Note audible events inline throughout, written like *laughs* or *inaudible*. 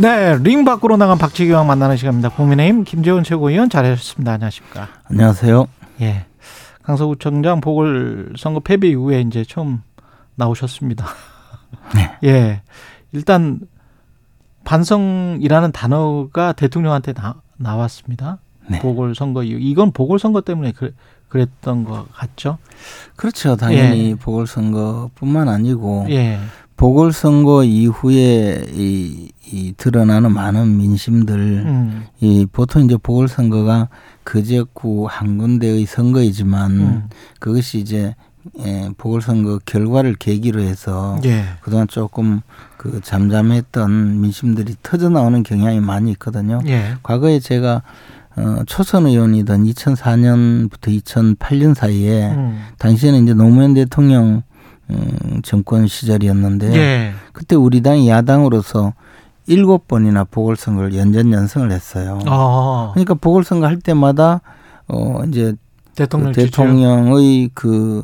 네, 링 밖으로 나간 박지기왕 만나는 시간입니다. 국민의힘 김재원 최고위원 잘하셨습니다. 안녕하십니까? 안녕하세요. 예, 강서구청장 보궐선거 패배 이후에 이제 처음 나오셨습니다. 네. *laughs* 예, 일단 반성이라는 단어가 대통령한테 나, 나왔습니다. 네. 보궐선거 이후 이건 보궐선거 때문에 그, 그랬던 것 같죠? 그렇죠. 당연히 보궐선거뿐만 아니고 예, 보궐선거 이후에 이, 이 드러나는 많은 민심들 음, 이 보통 이제 보궐선거가 그 지역구 한 군데의 선거이지만 음, 그것이 이제 예, 보궐선거 결과를 계기로 해서 예, 그동안 조금 그 잠잠했던 민심들이 터져 나오는 경향이 많이 있거든요. 예, 과거에 제가 어, 초선 의원이던 2004년부터 2008년 사이에 음, 당시에는 이제 노무현 대통령 음, 정권 시절이었는데 예, 그때 우리 당이 야당으로서 일곱 번이나 보궐선거를 연전 연승을 했어요. 어, 그러니까 보궐선거 할 때마다 어 이제 대통령 그. 대통령의 그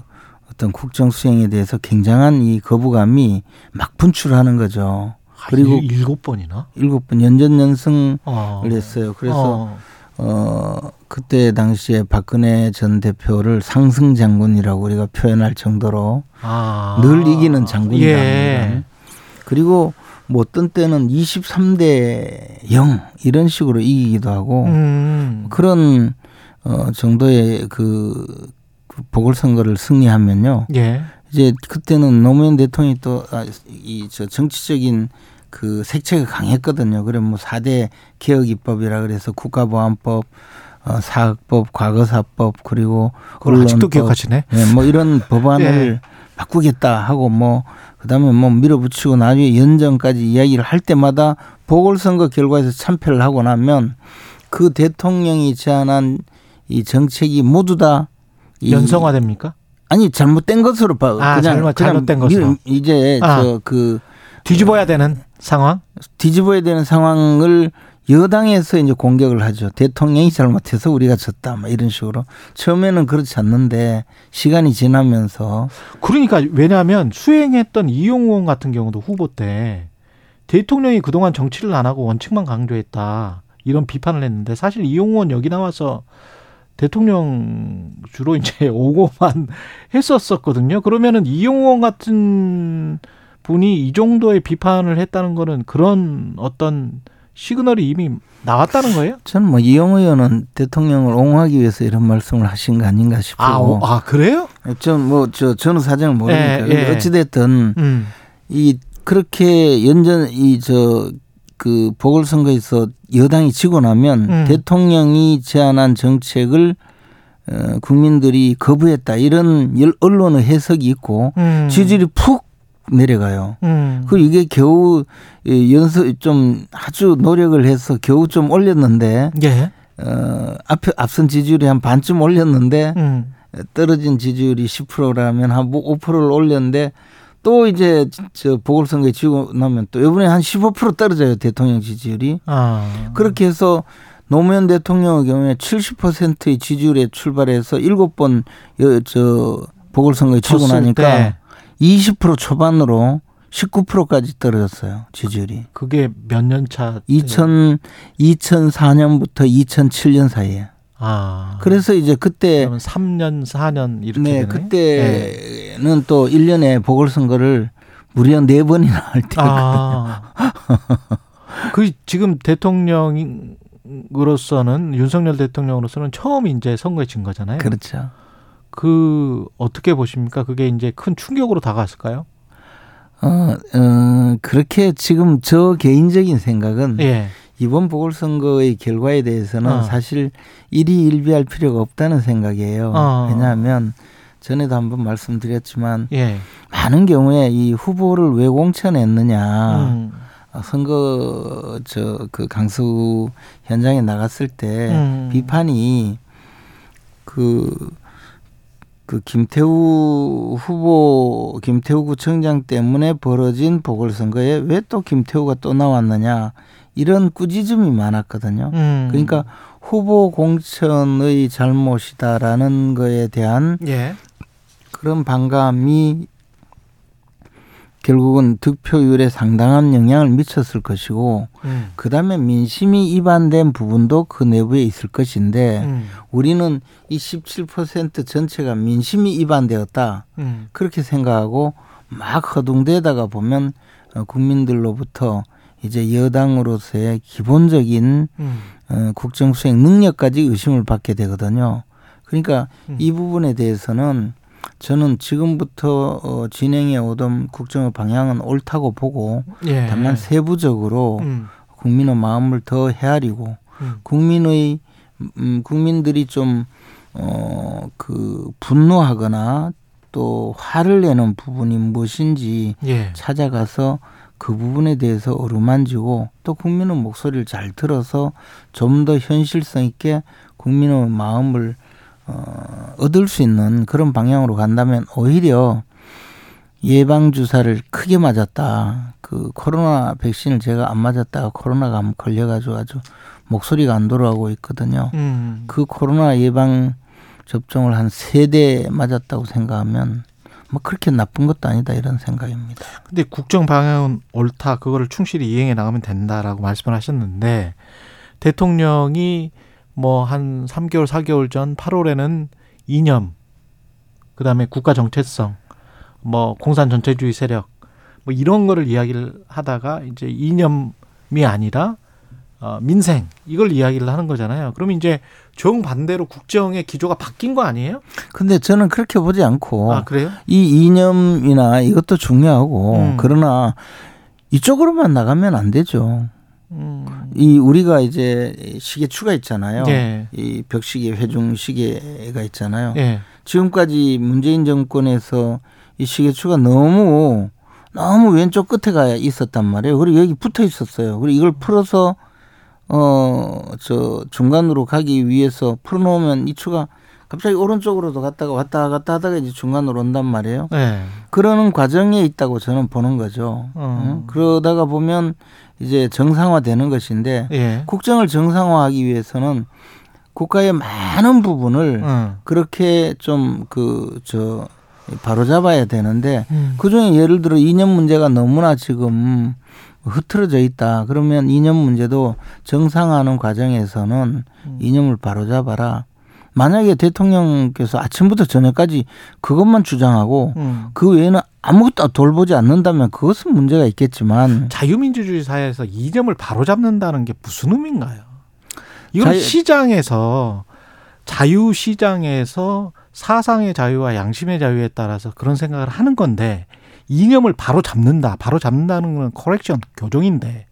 어떤 국정 수행에 대해서 굉장한 이 거부감이 막 분출하는 거죠. 아, 그리고 일- 일곱 번이나? 일곱 번 연전 연승을 어. 했어요. 그래서 어. 어 그때 당시에 박근혜 전 대표를 상승 장군이라고 우리가 표현할 정도로 아. 늘 이기는 장군이다. 예. 그리고 뭐 어떤 때는 23대 0 이런 식으로 이기기도 하고 음. 그런 어 정도의 그, 그 보궐선거를 승리하면요. 예. 이제 그때는 노무현 대통령이 또 이 저 정치적인 그 색채가 강했거든요. 그래 뭐 4대 개혁 입법이라 그래서 국가보안법, 어, 사학법, 과거사법 그리고 그걸 아직도 언론법, 기억하시네. 예, 뭐 이런 *laughs* 법안을 바꾸겠다 하고 뭐 그다음에 뭐 밀어붙이고 나중에 연정까지 이야기를 할 때마다 보궐선거 결과에서 참패를 하고 나면 그 대통령이 제안한 이 정책이 모두 다 이- 연성화됩니까? 아니 잘못된 것으로 봐. 아, 잘못- 잘못된 것으로. 밀- 이제 아. 저그 뒤집어야 되는 상황? 뒤집어야 되는 상황을 여당에서 이제 공격을 하죠. 대통령이 잘못해서 우리가 졌다. 막 이런 식으로. 처음에는 그렇지 않는데 시간이 지나면서 그러니까 왜냐하면 수행했던 이용 의원 같은 경우도 후보 때 대통령이 그동안 정치를 안 하고 원칙만 강조했다. 이런 비판을 했는데 사실 이용 의원 여기 나와서 대통령 주로 이제 *laughs* 오고만 했었었거든요. 그러면은 이용 의원 같은 분이 이 정도의 비판을 했다는 거는 그런 어떤 시그널이 이미 나왔다는 거예요? 저는 뭐 이용 의원은 대통령을 옹호하기 위해서 이런 말씀을 하신 거 아닌가 싶고. 아, 오, 아 그래요? 전뭐저 저는 사정을 모르니까. 예, 예. 어찌 됐든 음. 이 그렇게 연전 이 저 그 보궐선거에서 여당이 지고 나면 음. 대통령이 제안한 정책을 어, 국민들이 거부했다 이런 열- 언론의 해석이 있고 음. 지지율이 푹 내려가요. 음. 그 이게 겨우 이 연습 좀 아주 노력을 해서 겨우 좀 올렸는데 예. 어 앞에 앞선 지지율이 한 반쯤 올렸는데 음. 떨어진 지지율이 10%라면 한 5%를 올렸는데 또 이제 저 보궐선거에 지고 나면 또 이번에 한 15% 떨어져요 대통령 지지율이 아. 그렇게 해서 노무현 대통령의 경우에 70%의 지지율에 출발해서 7번 저 보궐선거에 졌을 나니까 때 20% 초반으로 19%까지 떨어졌어요 지지율이 그게 몇 년 차? 2000 2004년부터 2007년 사이에 아. 그래서 이제 그때 그러면 3년, 4년 이렇게 네, 되네. 그때는 또 1년에 보궐 선거를 무려 네번이나 할 때였거든요. 아. 그 지금 대통령으로서는 윤석열 대통령으로서는 처음 이제 선거에 진 거잖아요. 그렇죠. 그 어떻게 보십니까? 그게 이제 큰 충격으로 다가왔을까요? 어, 어, 그렇게 지금 저 개인적인 생각은 예. 이번 보궐선거의 결과에 대해서는 어. 사실 일희일비할 필요가 없다는 생각이에요. 어. 왜냐하면 전에도 한번 말씀드렸지만 예. 많은 경우에 이 후보를 왜 공천했느냐 음. 어, 선거 저 그 강수 현장에 나갔을 때 음. 비판이 그, 그 김태우 후보, 김태우 구청장 때문에 벌어진 보궐선거에 왜 또 김태우가 또 나왔느냐 이런 꾸짖음이 많았거든요. 음. 그러니까 후보 공천의 잘못이다라는 거에 대한 예. 그런 반감이 결국은 득표율에 상당한 영향을 미쳤을 것이고 음. 그다음에 민심이 이반된 부분도 그 내부에 있을 것인데 음. 우리는 이 17% 전체가 민심이 이반되었다 음. 그렇게 생각하고 막 허둥대다가 보면 어, 국민들로부터 이제 여당으로서의 기본적인 음. 어, 국정 수행 능력까지 의심을 받게 되거든요. 그러니까 음. 이 부분에 대해서는 저는 지금부터 어, 진행해 오던 국정의 방향은 옳다고 보고 예. 다만 세부적으로 음. 국민의 마음을 더 헤아리고 음. 국민의 음, 국민들이 좀 어, 그 분노하거나 또 화를 내는 부분이 무엇인지 예. 찾아가서 그 부분에 대해서 어루만지고 또 국민의 목소리를 잘 들어서 좀 더 현실성 있게 국민의 마음을 어, 얻을 수 있는 그런 방향으로 간다면 오히려 예방 주사를 크게 맞았다. 그 코로나 백신을 제가 안 맞았다가 코로나가 한번 걸려가지고 아주 목소리가 안 돌아오고 있거든요. 음. 그 코로나 예방 접종을 한 세 대 맞았다고 생각하면 뭐 그렇게 나쁜 것도 아니다 이런 생각입니다. 근데 국정 방향은 옳다. 그거를 충실히 이행해 나가면 된다라고 말씀을 하셨는데 대통령이 뭐 한 3개월, 4개월 전 8월에는 이념, 그 다음에 국가 정체성, 뭐 공산 전체주의 세력 뭐 이런 거를 이야기를 하다가 이제 이념이 아니라 어, 민생 이걸 이야기를 하는 거잖아요. 그러면 이제 정 반대로 국정의 기조가 바뀐 거 아니에요? 근데 저는 그렇게 보지 않고 아 그래요? 이 이념이나 이것도 중요하고 음. 그러나 이쪽으로만 나가면 안 되죠. 음. 이 우리가 이제 시계추가 있잖아요. 예. 이 벽시계 회중 시계가 있잖아요. 예. 지금까지 문재인 정권에서 이 시계추가 너무 너무 왼쪽 끝에 가 있었단 말이에요. 그리고 여기 붙어 있었어요. 그리고 이걸 풀어서 어 저 중간으로 가기 위해서 풀어놓으면 이 추가 갑자기 오른쪽으로도 갔다가 왔다 갔다 하다가 이제 중간으로 온단 말이에요. 예. 그러는 과정에 있다고 저는 보는 거죠. 어. 응? 그러다가 보면 이제 정상화되는 것인데 예. 국정을 정상화하기 위해서는 국가의 많은 부분을 어. 그렇게 좀 그 저 바로 잡아야 되는데 음. 그중에 예를 들어 이념 문제가 너무나 지금 흐트러져 있다. 그러면 이념 문제도 정상화하는 과정에서는 음. 이념을 바로 잡아라. 만약에 대통령께서 아침부터 저녁까지 그것만 주장하고 음. 그 외에는 아무것도 돌보지 않는다면 그것은 문제가 있겠지만 자유민주주의 사회에서 이념을 바로잡는다는 게 무슨 의미인가요? 이건 자유- 시장에서 자유 시장에서 사상의 자유와 양심의 자유에 따라서 그런 생각을 하는 건데 이념을 바로 잡는다. 바로 잡는다는 건 커렉션, 교정인데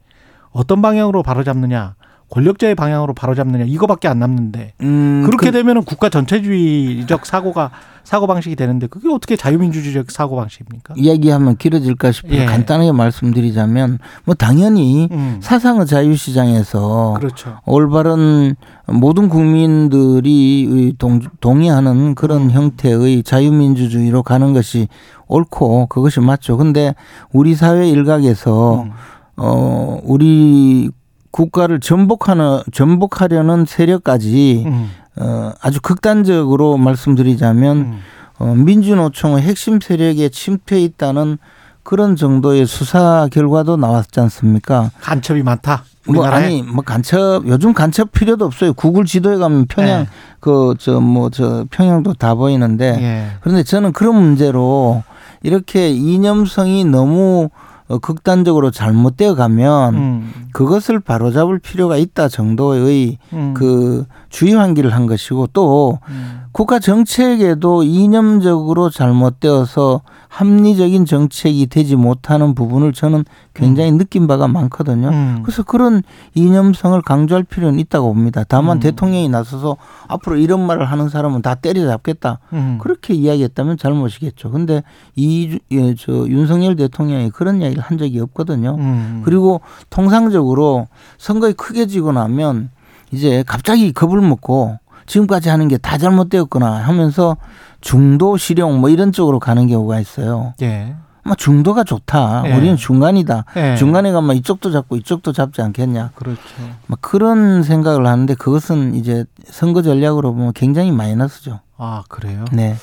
어떤 방향으로 바로 잡느냐? 권력자의 방향으로 바로 잡느냐? 이거밖에 안 남는데 음, 그렇게 그- 되면은 국가 전체주의적 사고가 사고 방식이 되는데 그게 어떻게 자유민주주의적 사고 방식입니까? 이야기하면 길어질까 싶어서 예. 간단하게 말씀드리자면 뭐 당연히 음. 사상의 자유시장에서 그렇죠. 올바른 모든 국민들이 동, 동의하는 그런 형태의 자유민주주의로 가는 것이 옳고 그것이 맞죠. 근데 우리 사회 일각에서 음. 어 우리 국가를 전복하는 전복하려는 세력까지 음. 어 아주 극단적으로 말씀드리자면 음. 어 민주노총의 핵심 세력에 침투해 있다는 그런 정도의 수사 결과도 나왔지 않습니까? 간첩이 많다. 뭐 우리나라에. 아니 뭐 간첩 요즘 간첩 필요도 없어요. 구글 지도에 가면 평양 네. 그저 뭐 저 평양도 다 보이는데 예. 그런데 저는 그런 문제로 이렇게 이념성이 너무 어, 극단적으로 잘못되어 가면 음. 그것을 바로잡을 필요가 있다 정도의 음. 그 주의 환기를 한 것이고 또 음. 국가 정책에도 이념적으로 잘못되어서 합리적인 정책이 되지 못하는 부분을 저는 굉장히 느낀 바가 많거든요. 음. 그래서 그런 이념성을 강조할 필요는 있다고 봅니다. 다만 음. 대통령이 나서서 앞으로 이런 말을 하는 사람은 다 때려잡겠다. 음. 그렇게 이야기했다면 잘못이겠죠. 근데 이, 예, 저, 윤석열 대통령이 그런 이야기를 한 적이 없거든요. 음. 그리고 통상적으로 선거에 크게 지고 나면 이제 갑자기 겁을 먹고 지금까지 하는 게 다 잘못되었구나 하면서 중도 실용 뭐 이런 쪽으로 가는 경우가 있어요. 예. 뭐 중도가 좋다. 예. 우리는 중간이다. 예. 중간에 가면 이쪽도 잡고 이쪽도 잡지 않겠냐. 그렇죠. 막 그런 생각을 하는데 그것은 이제 선거 전략으로 보면 굉장히 마이너스죠. 아, 그래요? 네.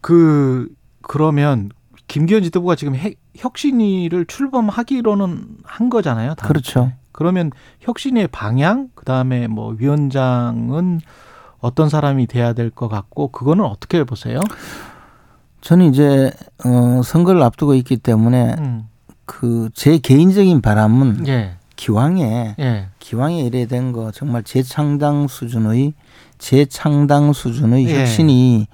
그 그러면 김기현 지도부가 지금 해, 혁신위를 출범하기로는 한 거잖아요. 다음 그렇죠. 그러면 혁신위의 방향, 그 다음에 뭐 위원장은 어떤 사람이 돼야 될 것 같고 그거는 어떻게 보세요? 저는 이제 어 선거를 앞두고 있기 때문에 음. 그제 개인적인 바람은 예, 기왕에 예, 기왕에 이래 된 거 정말 재창당 수준의 재창당 수준의 예. 혁신이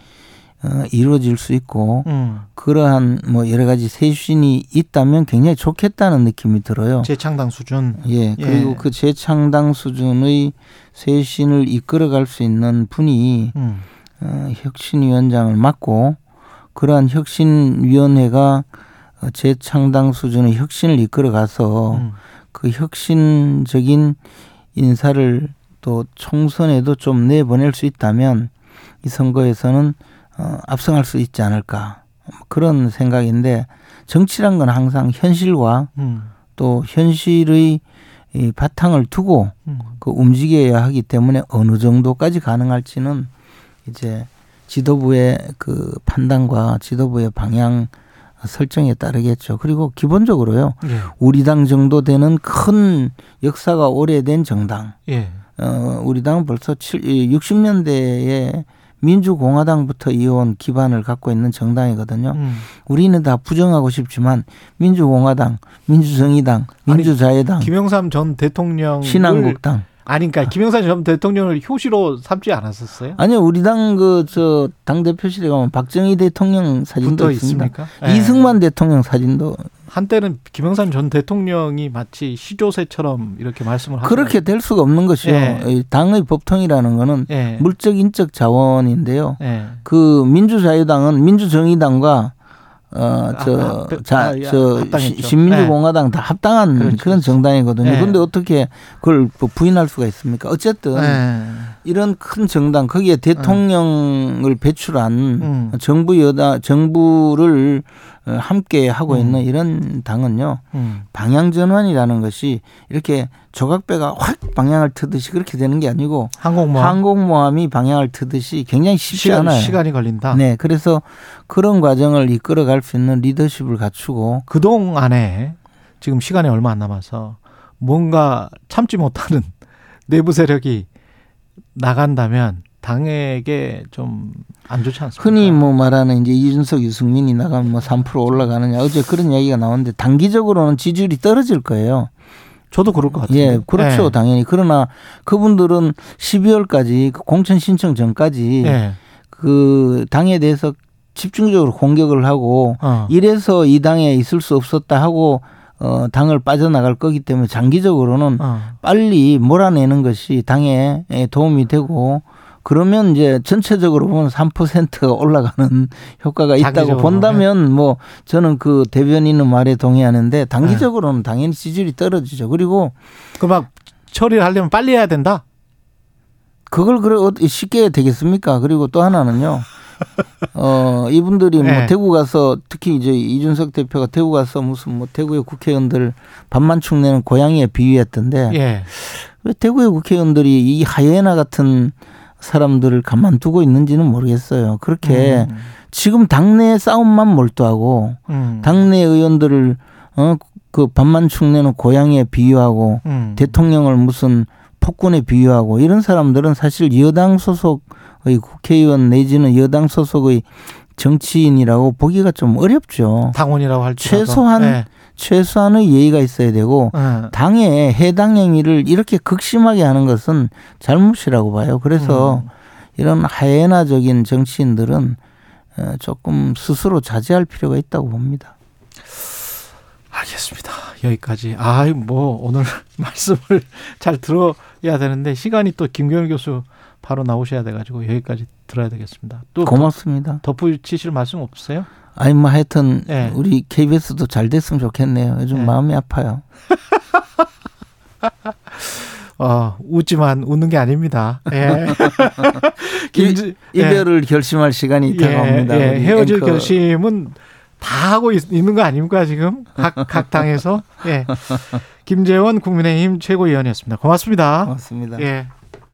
어, 이루어질 수 있고 음. 그러한 뭐 여러 가지 쇄신이 있다면 굉장히 좋겠다는 느낌이 들어요. 재창당 수준. 예, 그리고 예. 그 재창당 수준의 쇄신을 이끌어갈 수 있는 분이 음. 어, 혁신위원장을 맡고 그러한 혁신위원회가 어, 재창당 수준의 혁신을 이끌어가서 음. 그 혁신적인 인사를 또 총선에도 좀 내보낼 수 있다면 이 선거에서는 어, 압승할 수 있지 않을까 그런 생각인데 정치란 건 항상 현실과 음. 또 현실의 이 바탕을 두고 음. 그 움직여야 하기 때문에 어느 정도까지 가능할지는 이제 지도부의 그 판단과 지도부의 방향 설정에 따르겠죠. 그리고 기본적으로요. 예, 우리 당 정도 되는 큰 역사가 오래된 정당. 예, 어, 우리 당은 벌써 7, 60년대에 민주공화당부터 이어온 기반을 갖고 있는 정당이거든요. 음. 우리는 다 부정하고 싶지만 민주공화당, 민주정의당, 아니, 민주자유당, 김영삼 전 대통령 신한국당. 아니 그러니까 김영삼 전 대통령을 효시로 삼지 않았었어요? 아니요, 우리 당 그 저 당 대표실에 가면 박정희 대통령 사진도 있습니다. 있습니까? 예. 이승만 대통령 사진도 한때는 김영삼 전 대통령이 마치 시조새처럼 이렇게 말씀을 하시고 그렇게 될 수가 없는 것이요. 예. 이 당의 법통이라는 거는 예. 물적 인적 자원인데요. 예. 그 민주자유당은 민주정의당과 아, 아, 어저저 아, 예. 신민주공화당 다 합당한 그렇죠, 그런 정당이거든요. 예. 그런데 어떻게 그걸 뭐 부인할 수가 있습니까? 어쨌든 예. 이런 큰 정당 거기에 대통령을 배출한 음. 정부 여당 정부를 어, 함께 하고 음. 있는 이런 당은요 음. 방향 전환이라는 것이 이렇게 조각배가 확 방향을 트듯이 그렇게 되는 게 아니고 항공모함 항공모함이 방향을 트듯이 굉장히 쉽지 시간, 않아요. 시간이 걸린다. 네, 그래서 그런 과정을 이끌어갈 수 있는 리더십을 갖추고 그 동안에 지금 시간이 얼마 안 남아서 뭔가 참지 못하는 *laughs* 내부 세력이 나간다면 당에게 좀 안 좋지 않습니까? 흔히 뭐 말하는 이제 이준석, 유승민이 나가면 뭐 3% 올라가느냐 어제 그런 이야기가 나오는데 단기적으로는 지지율이 떨어질 거예요. 저도 그럴 것 같아요. 예, 그렇죠, 당연히. 그러나 그분들은 12월까지 그 공천 신청 전까지 예. 그 당에 대해서 집중적으로 공격을 하고 어. 이래서 이 당에 있을 수 없었다 하고 어 당을 빠져나갈 거기 때문에 장기적으로는 어. 빨리 몰아내는 것이 당에 도움이 되고 그러면 이제 전체적으로 보면 3%가 올라가는 *laughs* 효과가 있다고 본다면 뭐 저는 그 대변인의 말에 동의하는데 네. 단기적으로는 당연히 지지율이 떨어지죠. 그리고 그 막 처리를 하려면 빨리 해야 된다. 그걸 그래 어떻게 쉽게 되겠습니까? 그리고 또 하나는요. *laughs* 어 이분들이 뭐 네. 대구 가서 특히 이제 이준석 대표가 대구 가서 무슨 뭐 대구의 국회의원들 밥만 축내는 고양이에 비유했던데 예. 왜 대구의 국회의원들이 이 하이에나 같은 사람들을 가만두고 있는지는 모르겠어요. 그렇게 음. 지금 당내 싸움만 몰두하고 음. 당내 의원들을 어그 밥만 축내는 고양이에 비유하고 음. 대통령을 무슨 폭군에 비유하고 이런 사람들은 사실 여당 소속의 국회의원 내지는 여당 소속의 정치인이라고 보기가 좀 어렵죠. 당원이라고 할지라도 최소한 예. 최소한의 예의가 있어야 되고 예. 당의 해당 행위를 이렇게 극심하게 하는 것은 잘못이라고 봐요. 그래서 음. 이런 하이에나적인 정치인들은 어, 조금 스스로 자제할 필요가 있다고 봅니다. 알겠습니다. 여기까지. 아, 뭐 오늘 *laughs* 말씀을 잘 들어야 되는데 시간이 또 김경일 교수 바로 나오셔야 돼 가지고 여기까지 들어야 되겠습니다. 또 고맙습니다. 덧붙이실 말씀 없으세요? 아니 뭐 하여튼 예. 우리 KBS도 잘 됐으면 좋겠네요. 요즘 예. 마음이 아파요. *laughs* 어, 웃지만 웃는 게 아닙니다. 예. *laughs* 김지, 예. 이별을 결심할 시간이 다가옵니다. 예, 우리 헤어질 앵커. 결심은 다 하고 있, 는거 아닙니까 지금 각, 각 당에서 예. 김재원 국민의힘 최고위원이었습니다. 고맙습니다. 고맙습니다. 예.